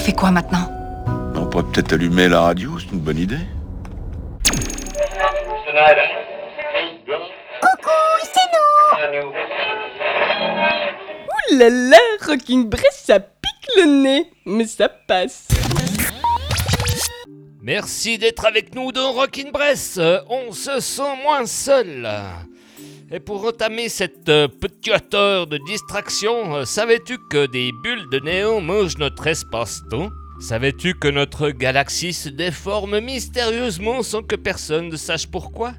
fait quoi maintenant On pourrait peut-être allumer la radio, c'est une bonne idée. Coucou, c'est nous Ouh là là, Rocking Bress, ça pique le nez, mais ça passe. Merci d'être avec nous dans Rockin' Bress. Euh, On se sent moins seul. Et pour entamer cette euh, petite heure de distraction, euh, savais-tu que des bulles de néon mangent notre espace-temps? Savais-tu que notre galaxie se déforme mystérieusement sans que personne ne sache pourquoi?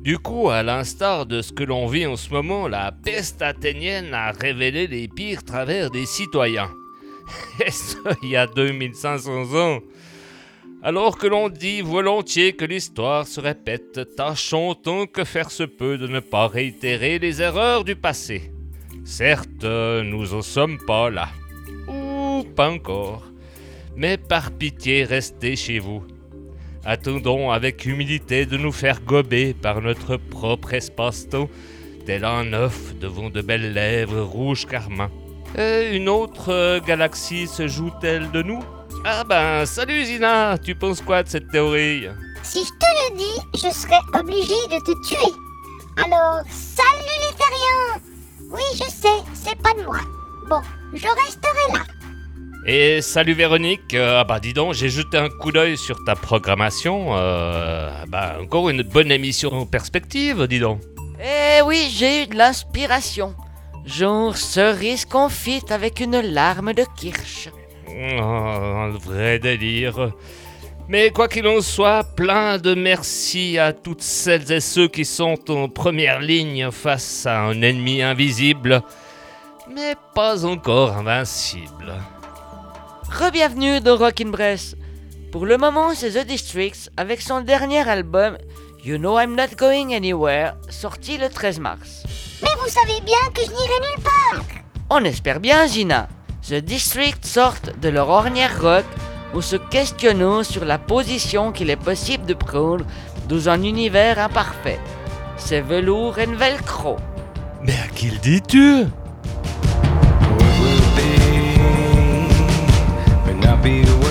Du coup, à l'instar de ce que l'on vit en ce moment, la peste athénienne a révélé les pires travers des citoyens. Et ce, il y a 2500 ans alors que l'on dit volontiers que l'histoire se répète, tâchons tant que faire se peut de ne pas réitérer les erreurs du passé. Certes, nous en sommes pas là. Ou pas encore. Mais par pitié, restez chez vous. Attendons avec humilité de nous faire gober par notre propre espace-temps, tel un œuf devant de belles lèvres rouges carmin. Une autre galaxie se joue-t-elle de nous? Ah ben, salut Zina, tu penses quoi de cette théorie? Si je te le dis, je serais obligé de te tuer. Alors, salut les terriens Oui, je sais, c'est pas de moi. Bon, je resterai là. Et salut Véronique, Euh, ah bah dis donc, j'ai jeté un coup d'œil sur ta programmation. Euh, bah encore une bonne émission en perspective, dis donc. Eh oui, j'ai eu de l'inspiration. Genre cerise confite avec une larme de kirsch. Oh, un vrai délire. Mais quoi qu'il en soit, plein de merci à toutes celles et ceux qui sont en première ligne face à un ennemi invisible, mais pas encore invincible. Rebienvenue dans Rockin' Bress. Pour le moment, c'est The Districts avec son dernier album You Know I'm Not Going Anywhere, sorti le 13 mars. Mais vous savez bien que je n'irai nulle part. On espère bien, Gina. The District sortent de leur ornière rock ou se questionnant sur la position qu'il est possible de prendre dans un univers imparfait. C'est velours et velcro. Mais à qui le dis-tu? What will be may not be what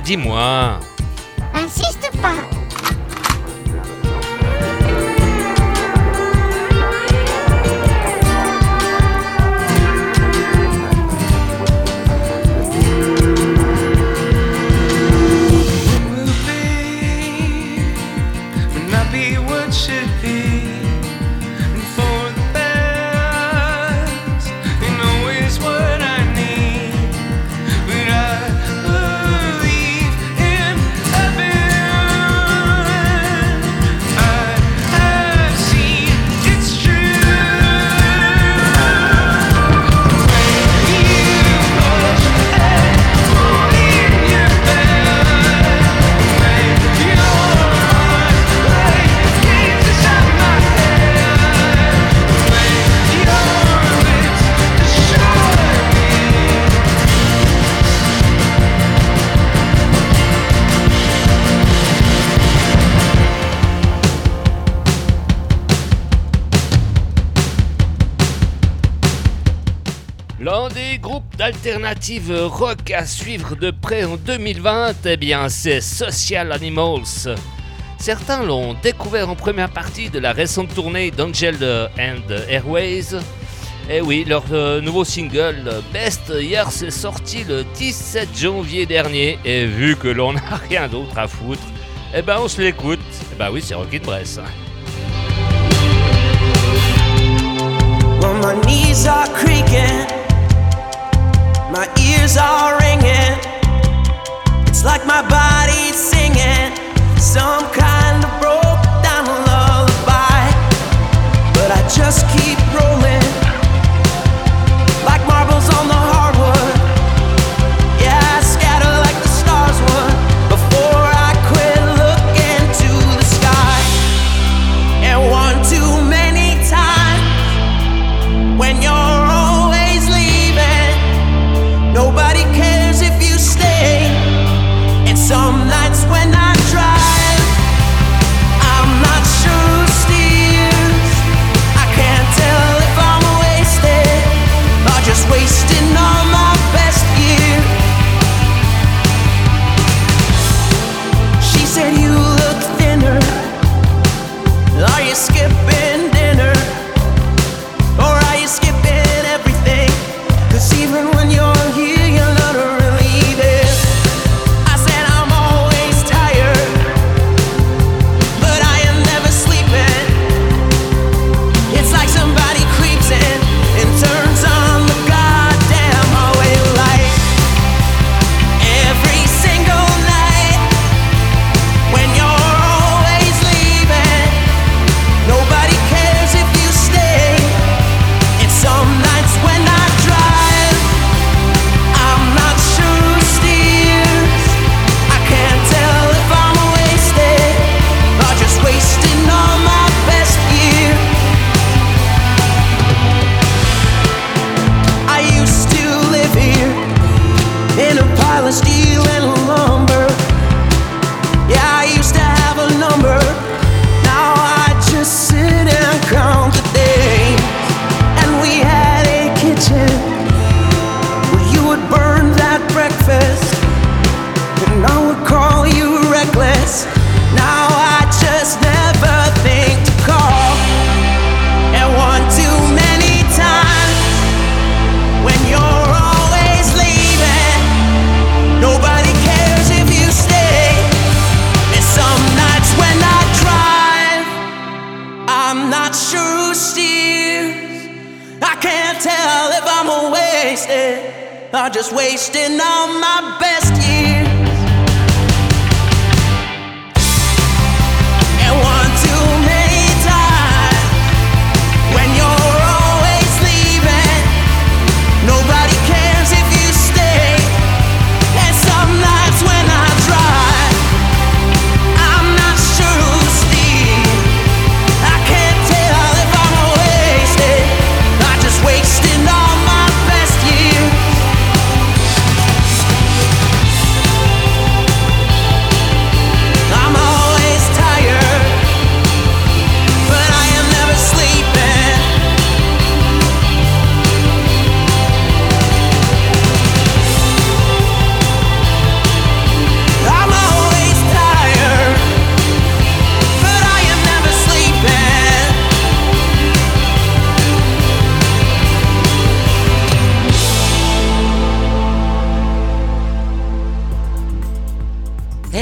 Dis-moi. D'alternative rock à suivre de près en 2020, eh bien c'est Social Animals. Certains l'ont découvert en première partie de la récente tournée d'Angel and Airways. Et oui, leur euh, nouveau single Best Years est sorti le 17 janvier dernier. Et vu que l'on n'a rien d'autre à foutre, eh ben on se l'écoute. Eh ben oui, c'est Rocky de Bresse. My ears are ringing. It's like my body's singing some kind of broke down lullaby. But I just keep rolling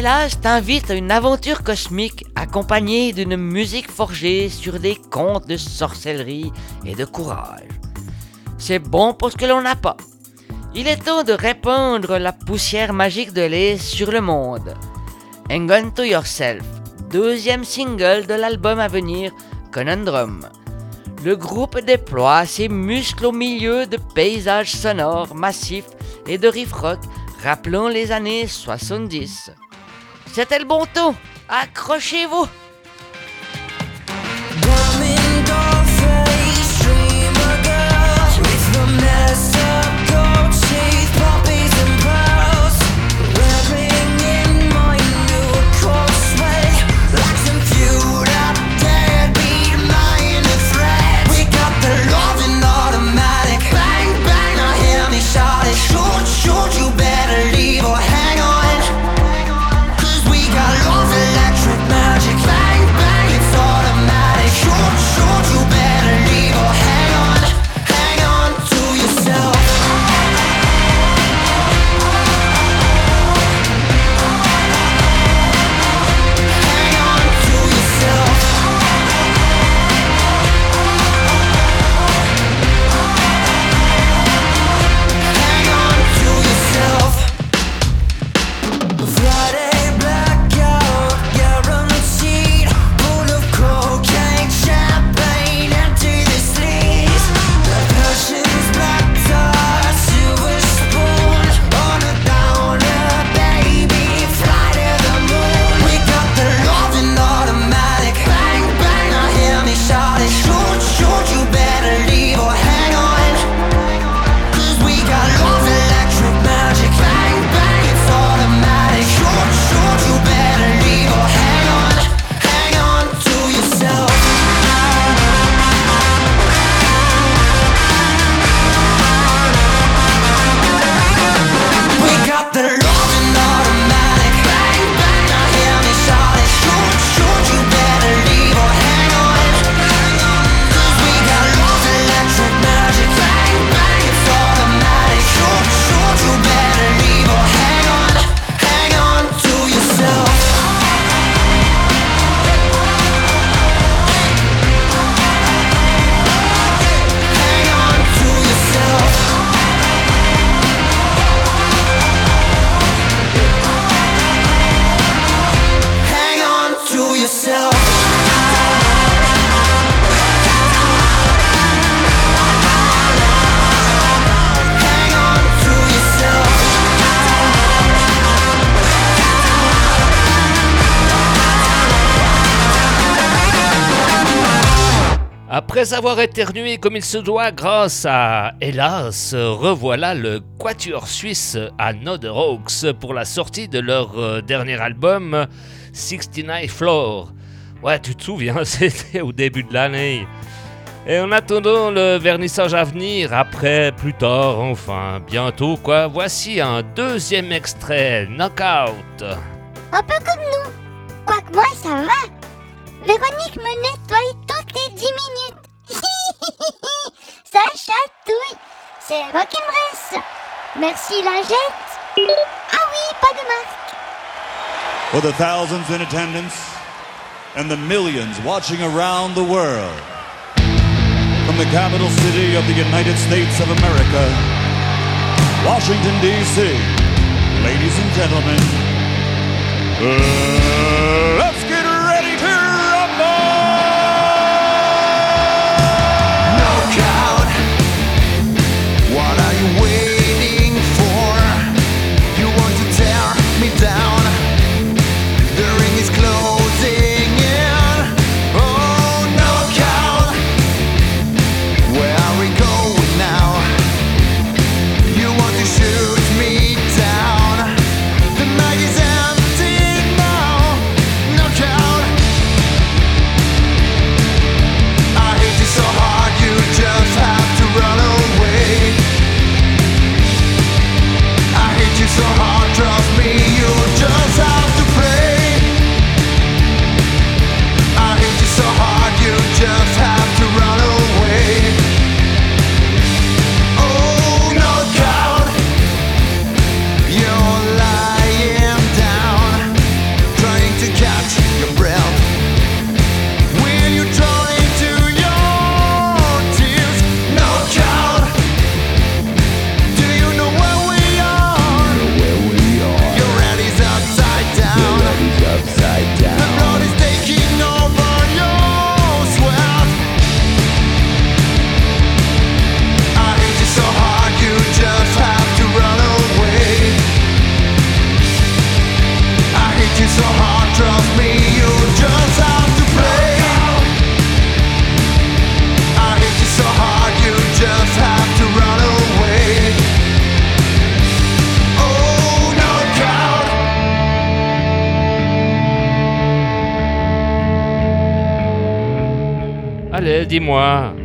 Et là, je t'invite à une aventure cosmique accompagnée d'une musique forgée sur des contes de sorcellerie et de courage. C'est bon pour ce que l'on n'a pas. Il est temps de répandre la poussière magique de lait sur le monde. On To Yourself, deuxième single de l'album à venir, Conundrum. Le groupe déploie ses muscles au milieu de paysages sonores massifs et de riff rock rappelant les années 70. C'était le bon ton. Accrochez-vous. Après avoir éternué comme il se doit grâce à Hélas, revoilà le quatuor suisse Another Oaks pour la sortie de leur euh, dernier album 69 Floor. Ouais, tu te souviens, c'était au début de l'année. Et en attendant le vernissage à venir, après, plus tard, enfin, bientôt quoi, voici un deuxième extrait, Knockout. Un peu comme nous. Quoique moi, ça va. Véronique me nettoie toutes les 10 minutes. Ça chatouille. C'est. Merci la jette. Ah oui, pas de marque. For the thousands in attendance and the millions watching around the world. From the capital city of the United States of America, Washington, D.C., ladies and gentlemen, uh, Allez,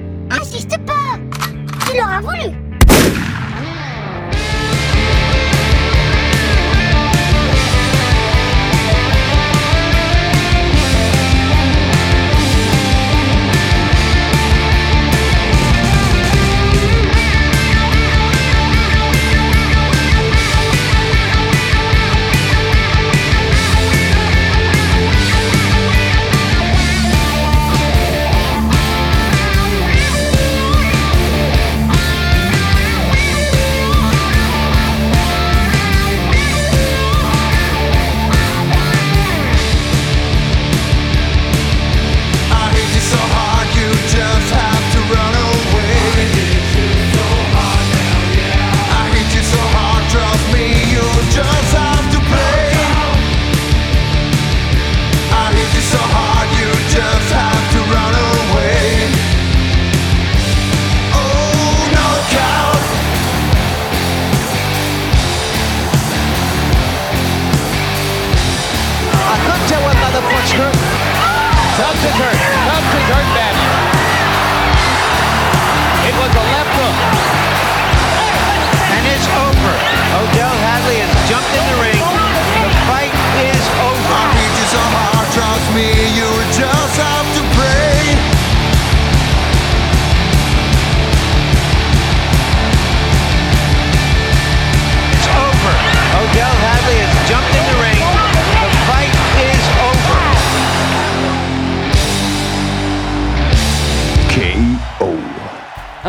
Dirt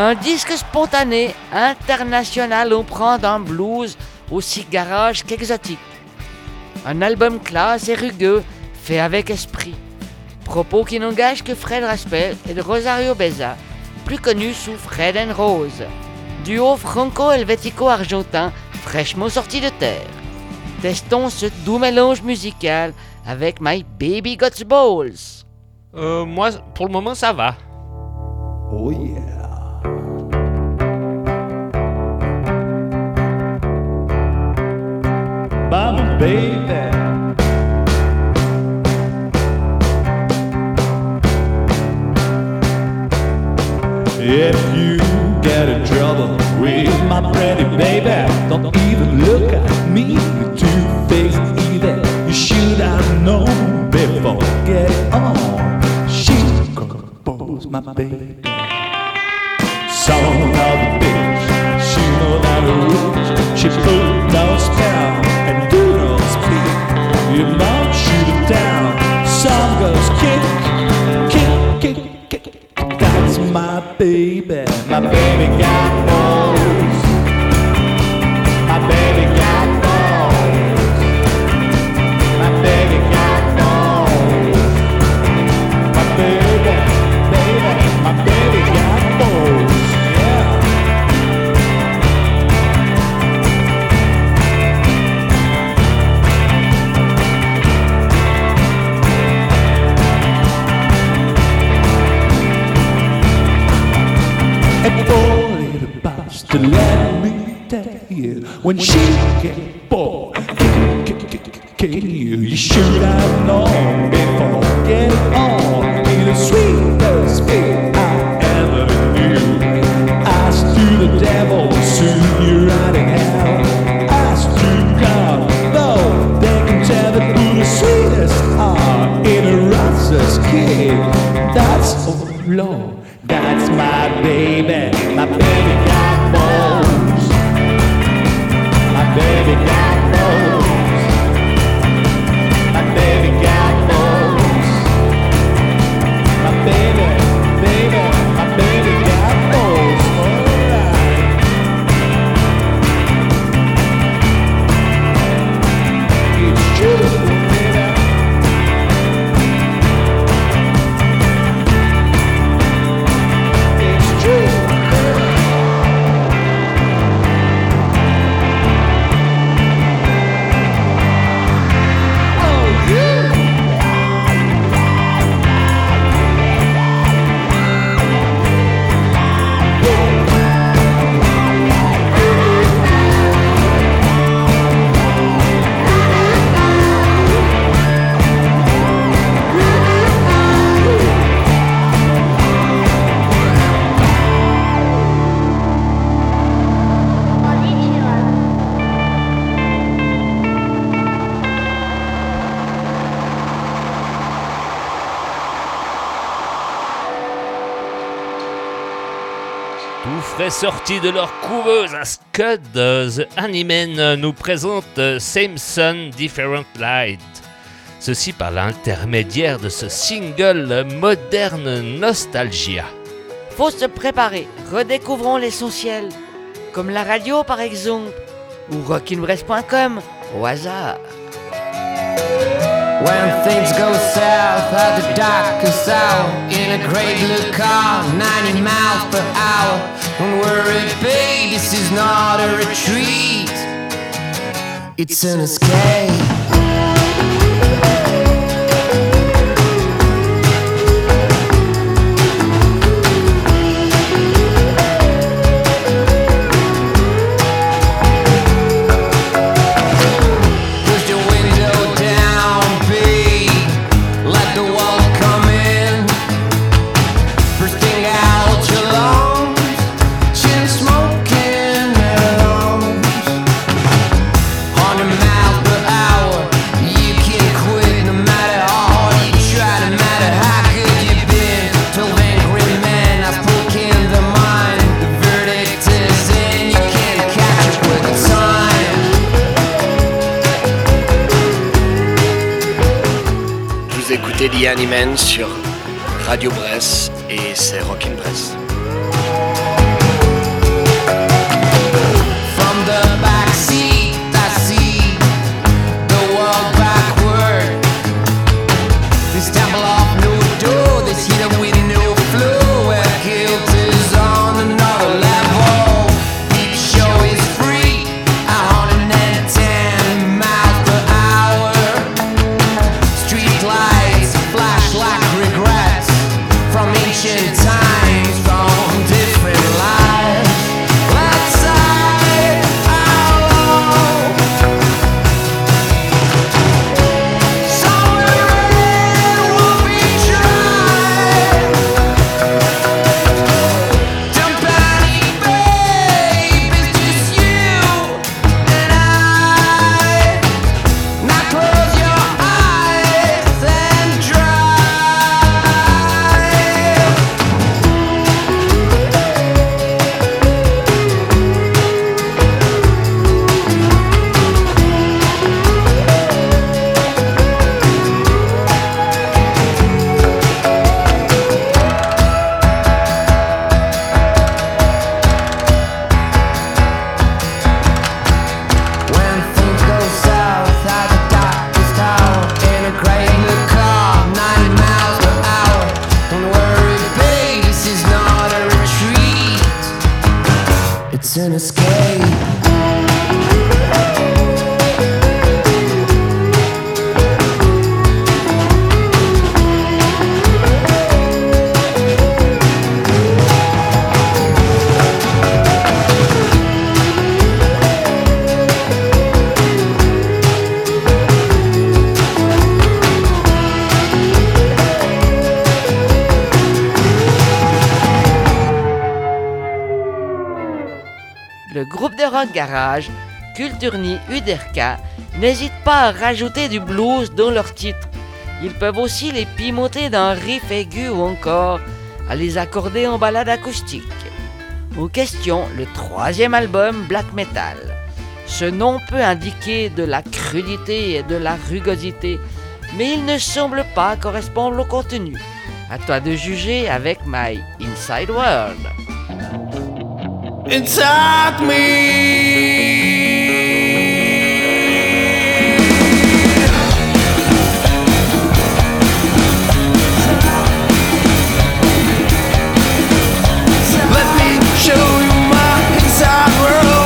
Un disque spontané, international, on prend d'un blues aussi garage qu'exotique. Un album classe et rugueux, fait avec esprit. Propos qui n'engagent que Fred Raspel et Rosario Beza, plus connu sous Fred and Rose. Duo franco-helvético-argentin fraîchement sorti de terre. Testons ce doux mélange musical avec My Baby Got Balls. Euh, moi, pour le moment, ça va. Oh yeah. by my baby. If you get in trouble with my pretty baby, don't even look at me, you two-faced either. You should have known before Get on. She composed my baby. So extrait sorti de leur couveuse à Scud, euh, The Animen euh, nous présente euh, Same Sun, Different Light. Ceci par l'intermédiaire de ce single moderne Nostalgia. Faut se préparer, redécouvrons l'essentiel, comme la radio par exemple, ou rockinbrest.com au hasard. When things go south at the darkest hour In a great blue car, 90 miles per hour. Don't worry, babe, this is not a retreat. It's an escape. Sur Radio Bresse et c'est Rock an escape. Rock Garage, Kulturni Uderka n'hésitent pas à rajouter du blues dans leurs titres. Ils peuvent aussi les pimenter d'un riff aigu ou encore à les accorder en balade acoustique. Aux questions, le troisième album Black Metal. Ce nom peut indiquer de la crudité et de la rugosité, mais il ne semble pas correspondre au contenu. À toi de juger avec My Inside World. inside me. Let me show you my inside world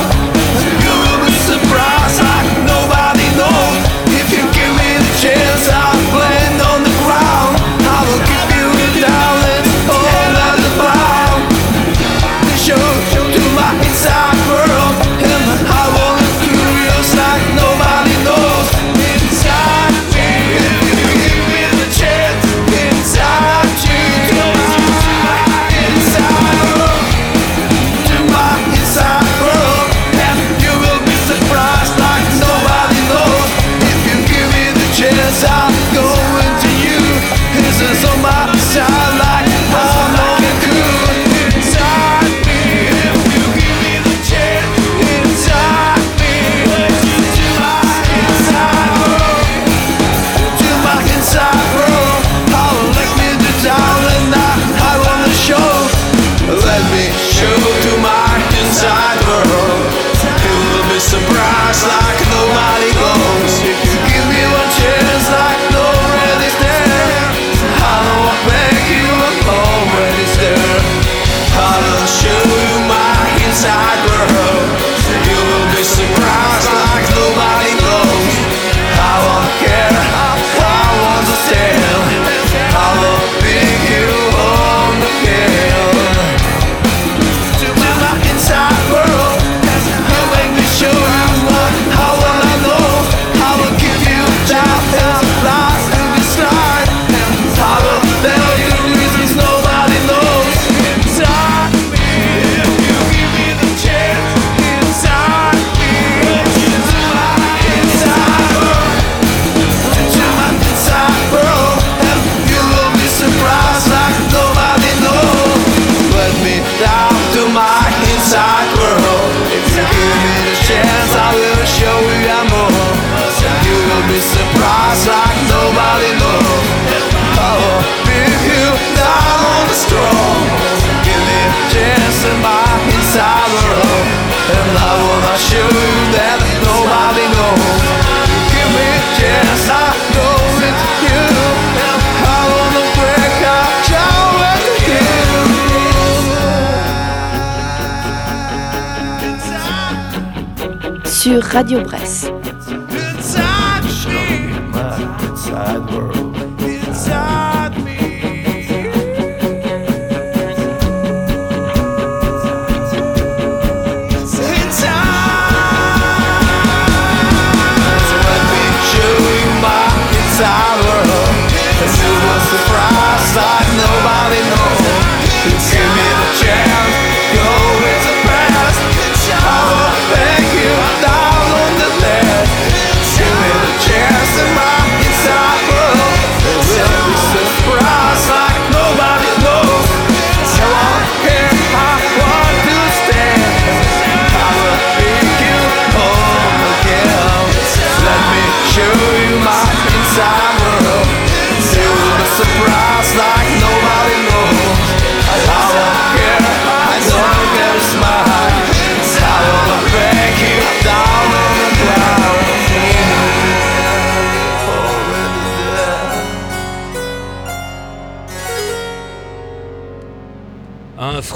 sur Radio Bresse.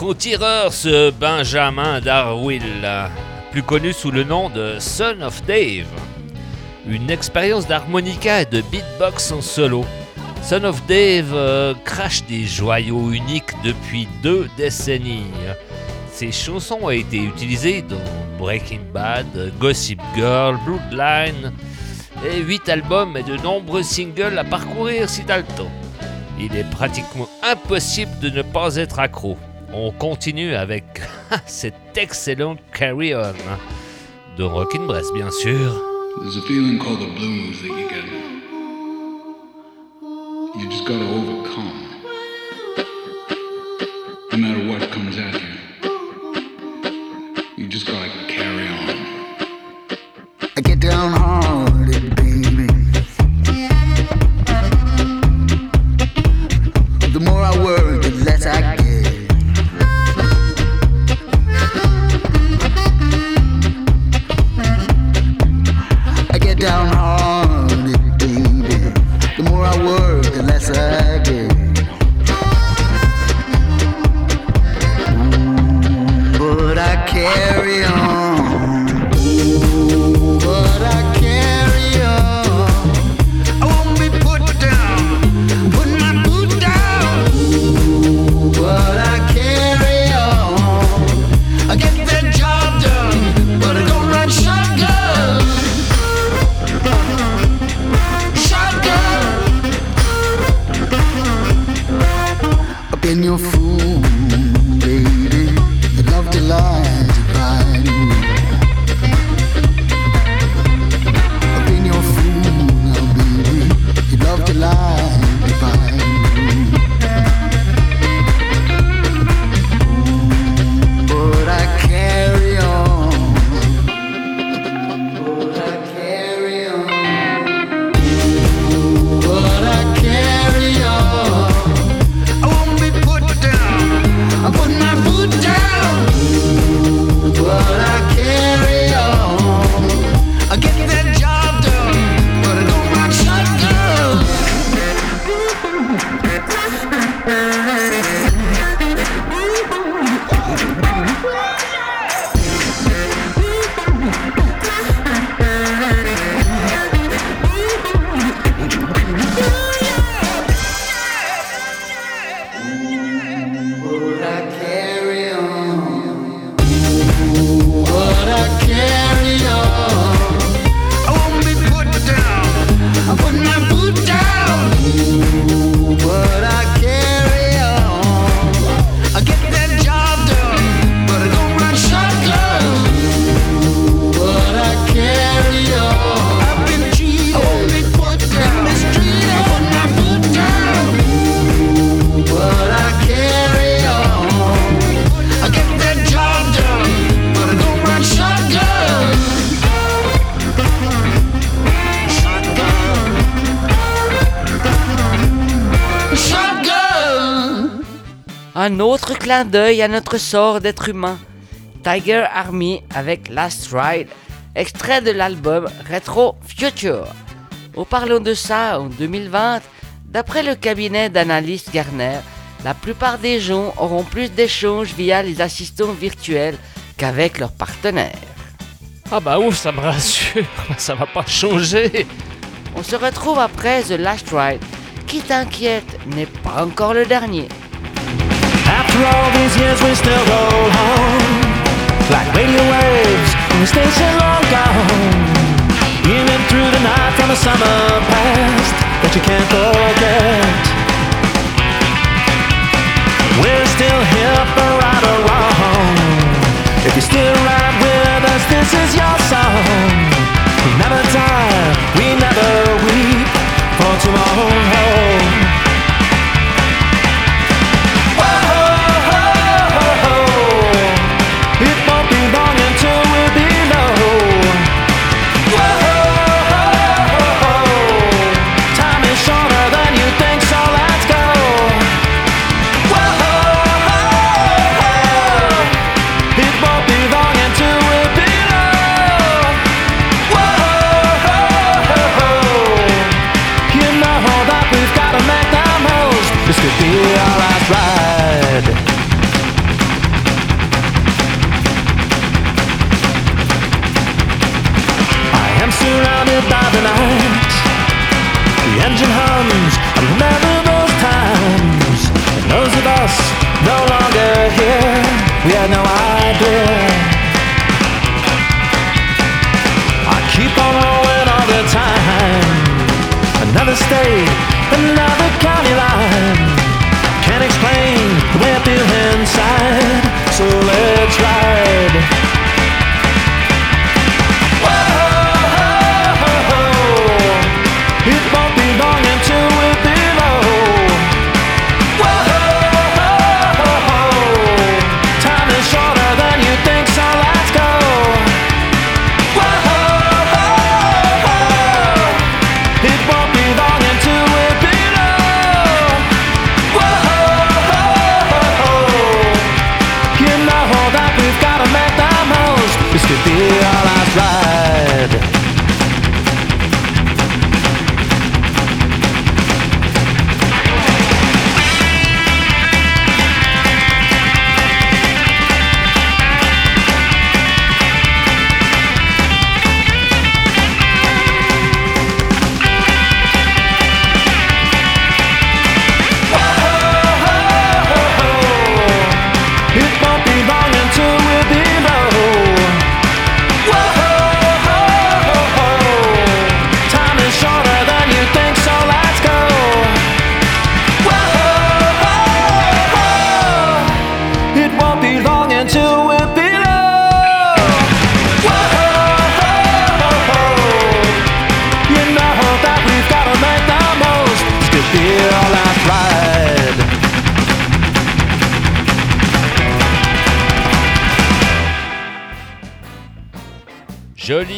au tireur, ce Benjamin Darwill, plus connu sous le nom de Son of Dave. Une expérience d'harmonica et de beatbox en solo. Son of Dave euh, crache des joyaux uniques depuis deux décennies. Ses chansons ont été utilisées dans Breaking Bad, Gossip Girl, Bloodline, et 8 albums et de nombreux singles à parcourir si t'as le temps. Il est pratiquement impossible de ne pas être accro on continue avec cet excellent Carry On de Rockin' Bress, bien sûr. There's a feeling called the blues that you get. You just gotta overcome. Clin d'œil à notre sort d'être humain. Tiger Army avec Last Ride, extrait de l'album Retro Future. Au parlons de ça en 2020, d'après le cabinet d'analyse Garner, la plupart des gens auront plus d'échanges via les assistants virtuels qu'avec leurs partenaires. Ah bah ouf, ça me rassure, ça va pas changer. On se retrouve après The Last Ride, qui t'inquiète n'est pas encore le dernier. After all these years, we still roll home like radio waves in a station long gone. Beaming through the night from a summer past that you can't forget. We're still here for right or wrong. If you still ride with us, this is your song. We never die, we never weep for tomorrow.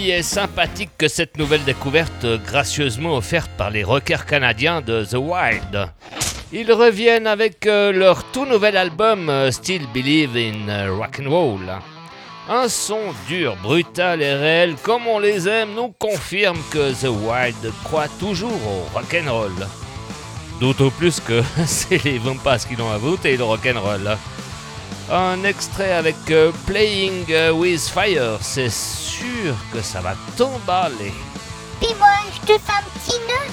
Sympathique que cette nouvelle découverte euh, gracieusement offerte par les rockers canadiens de The Wild. Ils reviennent avec euh, leur tout nouvel album euh, Still Believe in Rock and Roll. Un son dur, brutal et réel comme on les aime nous confirme que The Wild croit toujours au rock and roll. D'autant plus que c'est les Vampas qui l'ont inventé le rock and roll. Un extrait avec euh, Playing euh, with Fire, c'est sûr que ça va t'emballer. Puis moi, je te fais un petit nœud.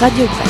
Radio Bresse.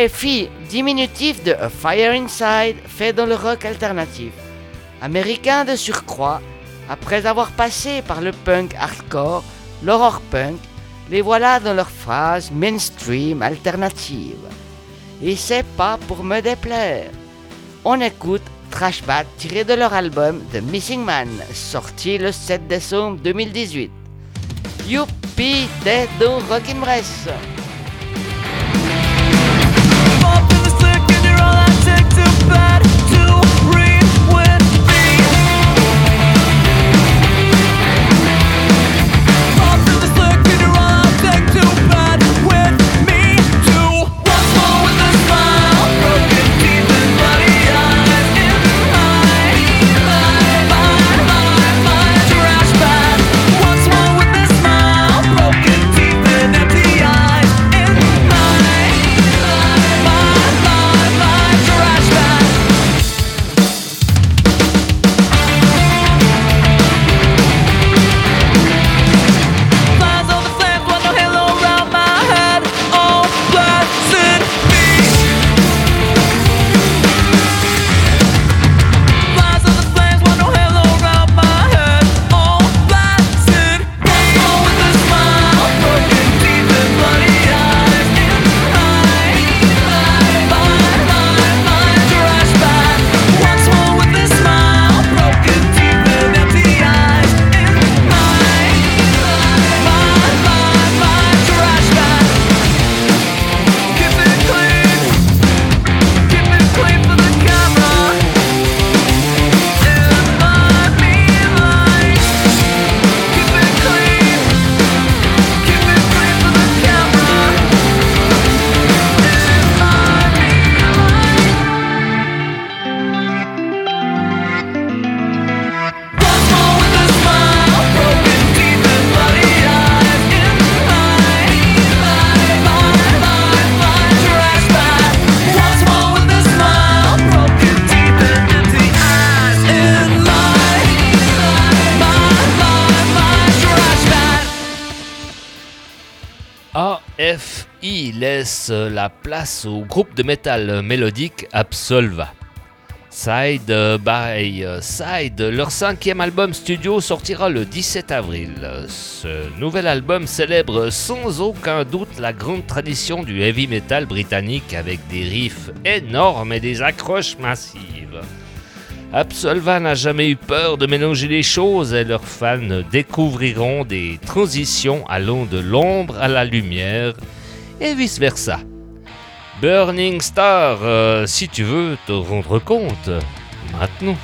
AFI, diminutif de A Fire Inside, fait dans le rock alternatif. Américain de surcroît, après avoir passé par le punk hardcore, l'horror punk, les voilà dans leur phase mainstream alternative. Et c'est pas pour me déplaire. On écoute Trash Bat tiré de leur album The Missing Man, sorti le 7 décembre 2018. Youpi, t'es dans Rockin' Bress. Laisse la place au groupe de métal mélodique Absolva. Side by Side, leur cinquième album studio sortira le 17 avril. Ce nouvel album célèbre sans aucun doute la grande tradition du heavy metal britannique avec des riffs énormes et des accroches massives. Absolva n'a jamais eu peur de mélanger les choses et leurs fans découvriront des transitions allant de l'ombre à la lumière et vice-versa. Burning Star, euh, si tu veux te rendre compte, maintenant.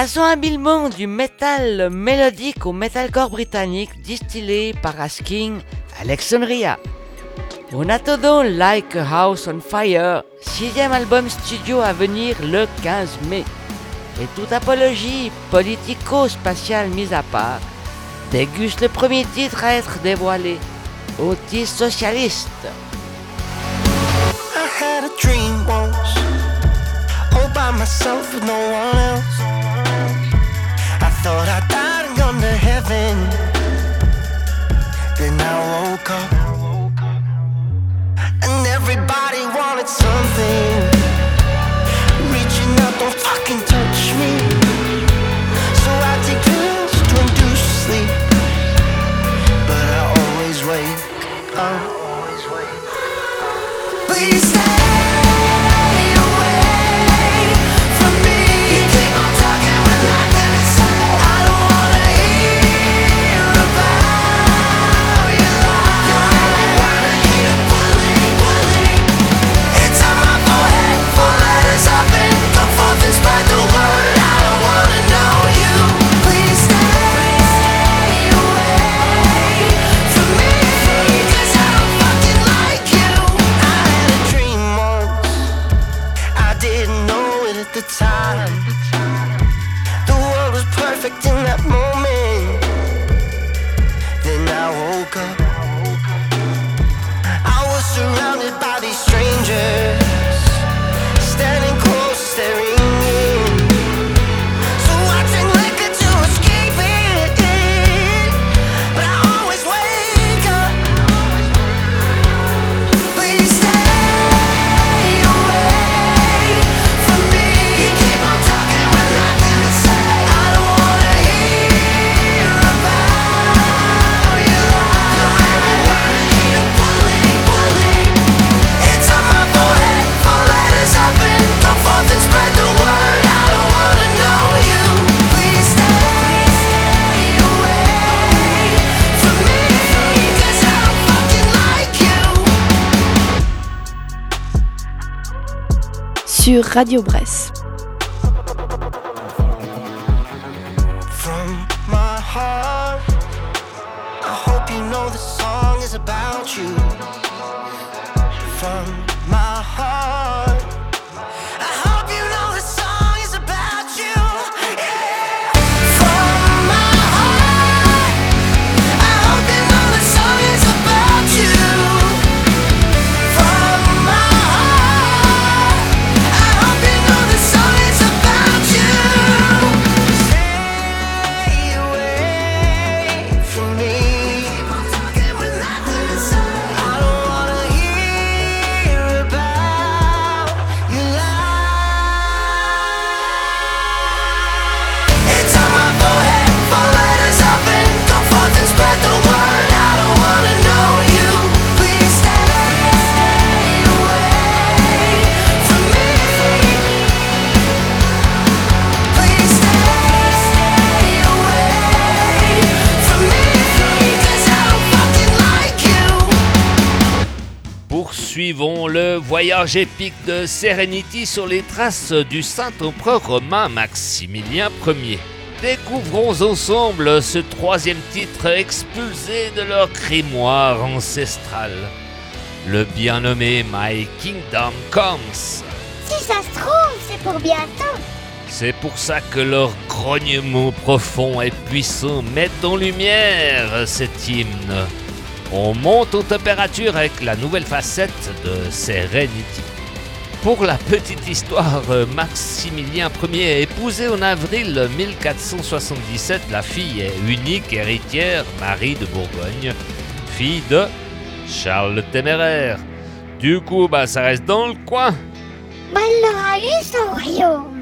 Passons habilement du métal mélodique au metalcore britannique distillé par Asking Alexandria. On attendant Like a House on Fire, sixième album studio à venir le 15 mai. Et toute apologie politico-spatiale mise à part, déguste le premier titre à être dévoilé, Otis Socialiste. thought I died and gone to heaven. Then I woke up, and everybody wanted something. Reaching out, don't fucking touch me. sur Radio Bresse. voyage épique de Serenity sur les traces du Saint-Empereur romain Maximilien Ier. Découvrons ensemble ce troisième titre expulsé de leur grimoire ancestral. Le bien nommé My Kingdom Comes. Si ça se trouve, c'est pour bientôt. C'est pour ça que leur grognement profond et puissant met en lumière cet hymne on monte aux températures avec la nouvelle facette de Serenity. Pour la petite histoire, euh, Maximilien Ier est épousé en avril 1477 la fille et unique héritière Marie de Bourgogne, fille de Charles le Téméraire. Du coup, bah, ça reste dans le coin. Bah, il son royaume.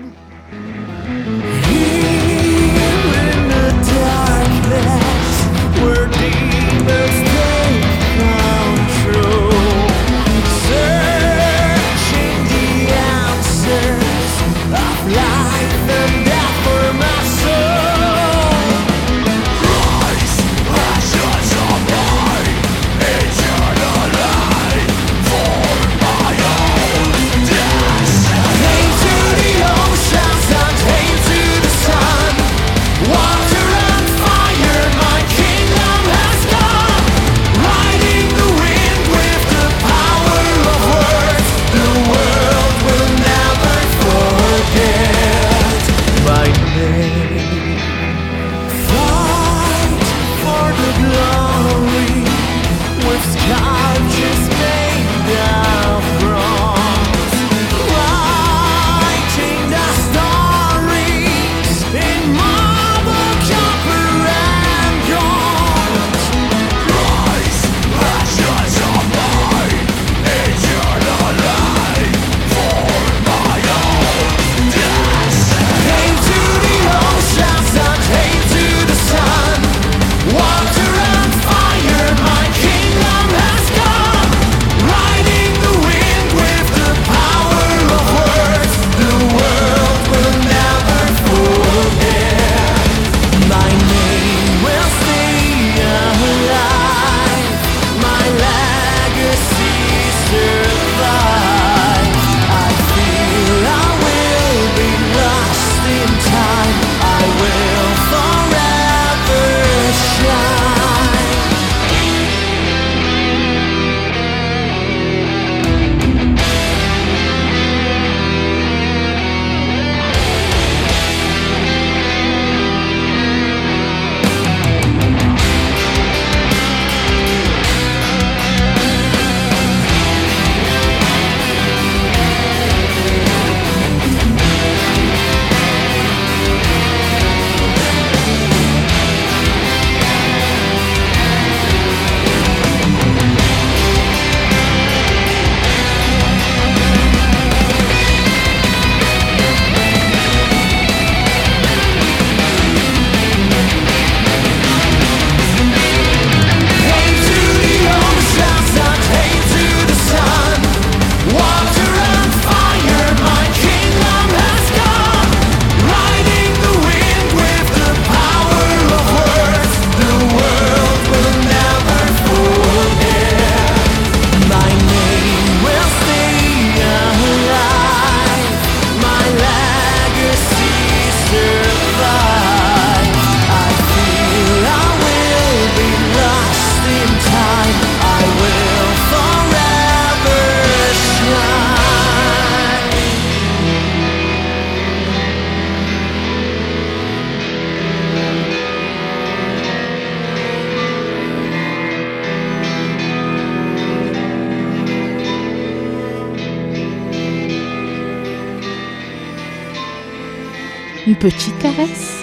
Petite caresse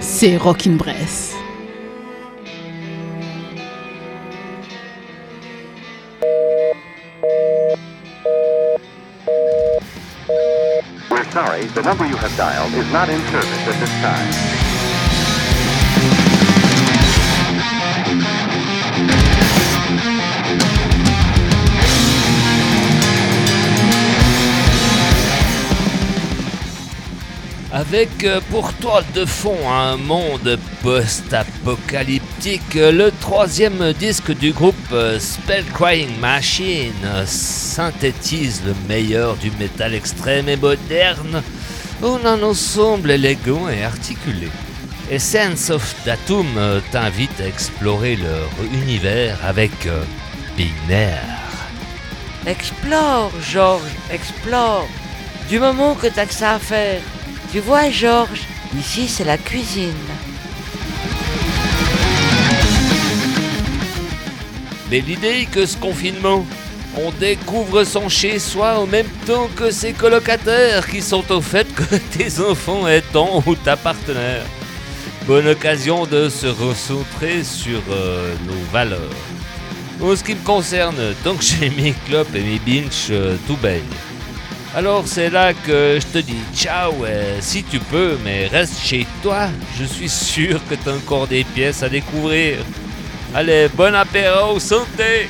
C'est Rockin' Bress. We're sorry, the number you have dialed is not in service at this time. Avec euh, pour toile de fond un monde post-apocalyptique, le troisième disque du groupe euh, Spell Crying Machine synthétise le meilleur du métal extrême et moderne en un ensemble élégant et articulé. Essence of Datum euh, t'invite à explorer leur univers avec Binaire. Explore, Georges, explore. Du moment que t'as que ça à faire. Tu vois, Georges, ici c'est la cuisine. Mais l'idée que ce confinement, on découvre son chez-soi au même temps que ses colocataires qui sont au fait que tes enfants ton ou ta partenaire. Bonne occasion de se recentrer sur euh, nos valeurs. En ce qui me concerne, donc j'ai mes clopes et mes binges euh, tout baigne. Alors c'est là que je te dis ciao euh, si tu peux, mais reste chez toi. Je suis sûr que t'as encore des pièces à découvrir. Allez, bon apéro, santé!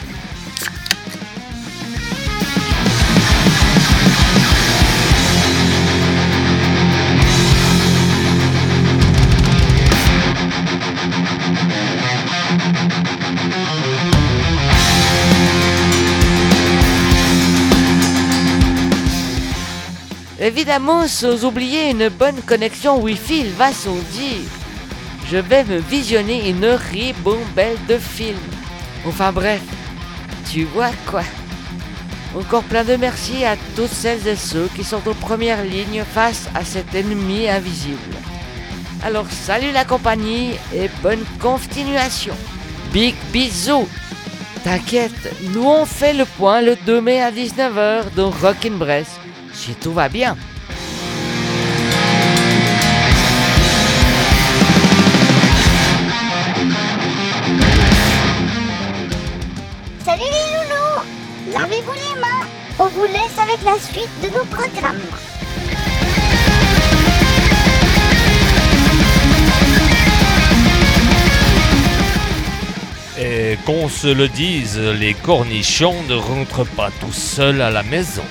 Évidemment, sans oublier une bonne connexion Wi-Fi, il va sans dire. Je vais me visionner une ribambelle de films. Enfin bref, tu vois quoi. Encore plein de merci à toutes celles et ceux qui sont en première ligne face à cet ennemi invisible. Alors salut la compagnie et bonne continuation. Big bisous. T'inquiète, nous on fait le point le 2 mai à 19h dans Rockin' Brest, si tout va bien. Salut les loulous Lavez-vous les mains On vous laisse avec la suite de nos programmes. Et qu'on se le dise, les cornichons ne rentrent pas tout seuls à la maison.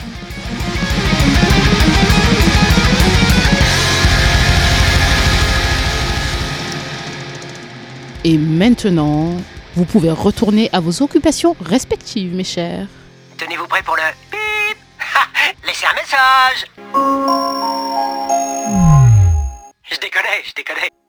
Et maintenant, vous pouvez retourner à vos occupations respectives, mes chers. Tenez-vous prêts pour le bip Laissez un message Je déconne, je déconne.